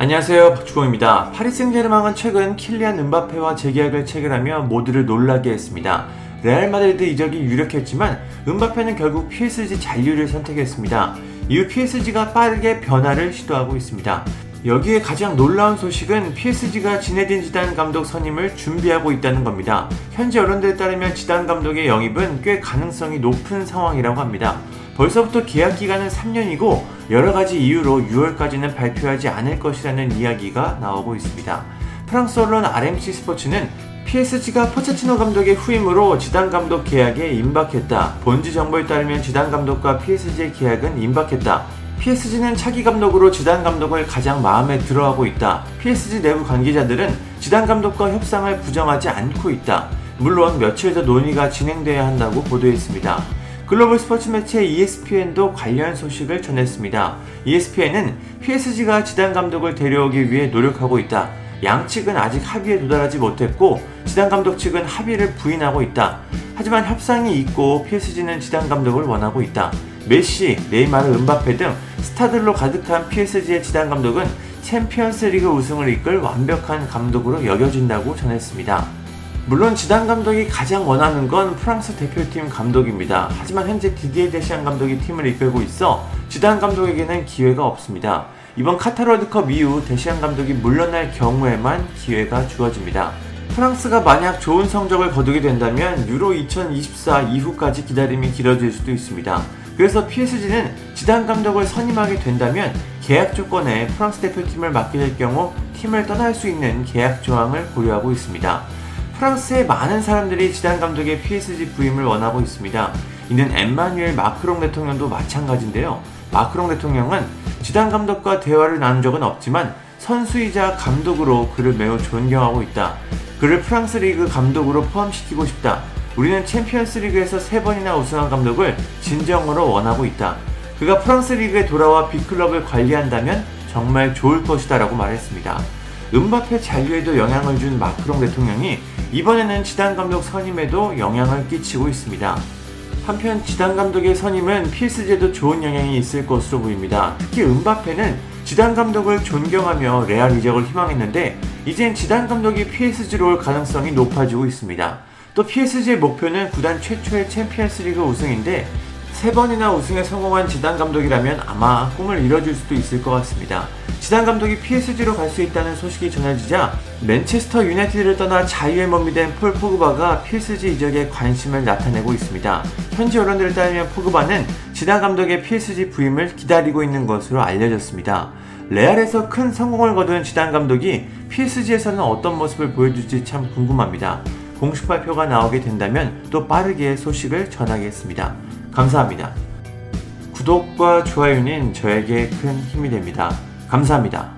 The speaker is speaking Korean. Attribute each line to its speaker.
Speaker 1: 안녕하세요 박주공입니다. 파리 생제르맹은 최근 킬리안 음바페와 재계약을 체결하며 모두를 놀라게 했습니다. 레알 마드리드 이적이 유력했지만 음바페는 결국 PSG 잔류를 선택했습니다. 이후 PSG가 빠르게 변화를 시도하고 있습니다. 여기에 가장 놀라운 소식은 PSG가 지네딘 지단 감독 선임을 준비하고 있다는 겁니다. 현지 언론들에 따르면 지단 감독의 영입은 꽤 가능성이 높은 상황이라고 합니다. 벌써부터 계약 기간은 3년이고 여러 가지 이유로 6월까지는 발표하지 않을 것이라는 이야기가 나오고 있습니다. 프랑스 언론 RMC 스포츠는 PSG가 포체티노 감독의 후임으로 지단 감독 계약에 임박했다. 본지 정보에 따르면 지단 감독과 PSG의 계약은 임박했다. PSG는 차기 감독으로 지단 감독을 가장 마음에 들어하고 있다. PSG 내부 관계자들은 지단 감독과 협상을 부정하지 않고 있다. 물론 며칠 더 논의가 진행돼야 한다고 보도했습니다. 글로벌 스포츠 매체 ESPN도 관련 소식을 전했습니다. ESPN은 PSG가 지단 감독을 데려오기 위해 노력하고 있다. 양 측은 아직 합의에 도달하지 못했고 지단 감독 측은 합의를 부인하고 있다. 하지만 협상이 있고 PSG는 지단 감독을 원하고 있다. 메시, 네이마르, 음바페 등 스타들로 가득한 PSG의 지단 감독은 챔피언스 리그 우승을 이끌 완벽한 감독으로 여겨진다고 전했습니다. 물론 지단 감독이 가장 원하는 건 프랑스 대표팀 감독입니다. 하지만 현재 디디에 데샹 감독이 팀을 이끌고 있어 지단 감독에게는 기회가 없습니다. 이번 카타르 월드컵 이후 데시안 감독이 물러날 경우에만 기회가 주어집니다. 프랑스가 만약 좋은 성적을 거두게 된다면 유로 2024 이후까지 기다림이 길어질 수도 있습니다. 그래서 PSG는 지단 감독을 선임하게 된다면 계약 조건에 프랑스 대표팀을 맡게 될 경우 팀을 떠날 수 있는 계약 조항을 고려하고 있습니다. 프랑스의 많은 사람들이 지단 감독의 PSG 부임을 원하고 있습니다. 이는 엠마뉴엘 마크롱 대통령도 마찬가지인데요. 마크롱 대통령은 지단 감독과 대화를 나눈 적은 없지만 선수이자 감독으로 그를 매우 존경하고 있다. 그를 프랑스 리그 감독으로 포함시키고 싶다. 우리는 챔피언스 리그에서 세 번이나 우승한 감독을 진정으로 원하고 있다. 그가 프랑스 리그에 돌아와 빅클럽을 관리한다면 정말 좋을 것이다 라고 말했습니다. 음바페 잔류에도 영향을 준 마크롱 대통령이 이번에는 지단 감독 선임에도 영향을 끼치고 있습니다. 한편 지단 감독의 선임은 PSG에도 좋은 영향이 있을 것으로 보입니다. 특히 음바페는 지단 감독을 존경하며 레알 이적을 희망했는데 이젠 지단 감독이 PSG로 올 가능성이 높아지고 있습니다. 또 PSG의 목표는 구단 최초의 챔피언스리그 우승인데 세 번이나 우승에 성공한 지단 감독이라면 아마 꿈을 이뤄줄 수도 있을 것 같습니다. 지단 감독이 PSG로 갈 수 있다는 소식이 전해지자 맨체스터 유나이티드를 떠나 자유의 몸이 된 폴 포그바가 PSG 이적에 관심을 나타내고 있습니다. 현지 언론들에 따르면 포그바는 지단 감독의 PSG 부임을 기다리고 있는 것으로 알려졌습니다. 레알에서 큰 성공을 거둔 지단 감독이 PSG에서는 어떤 모습을 보여줄지 참 궁금합니다. 공식 발표가 나오게 된다면 또 빠르게 소식을 전하겠습니다. 감사합니다. 구독과 좋아요는 저에게 큰 힘이 됩니다. 감사합니다.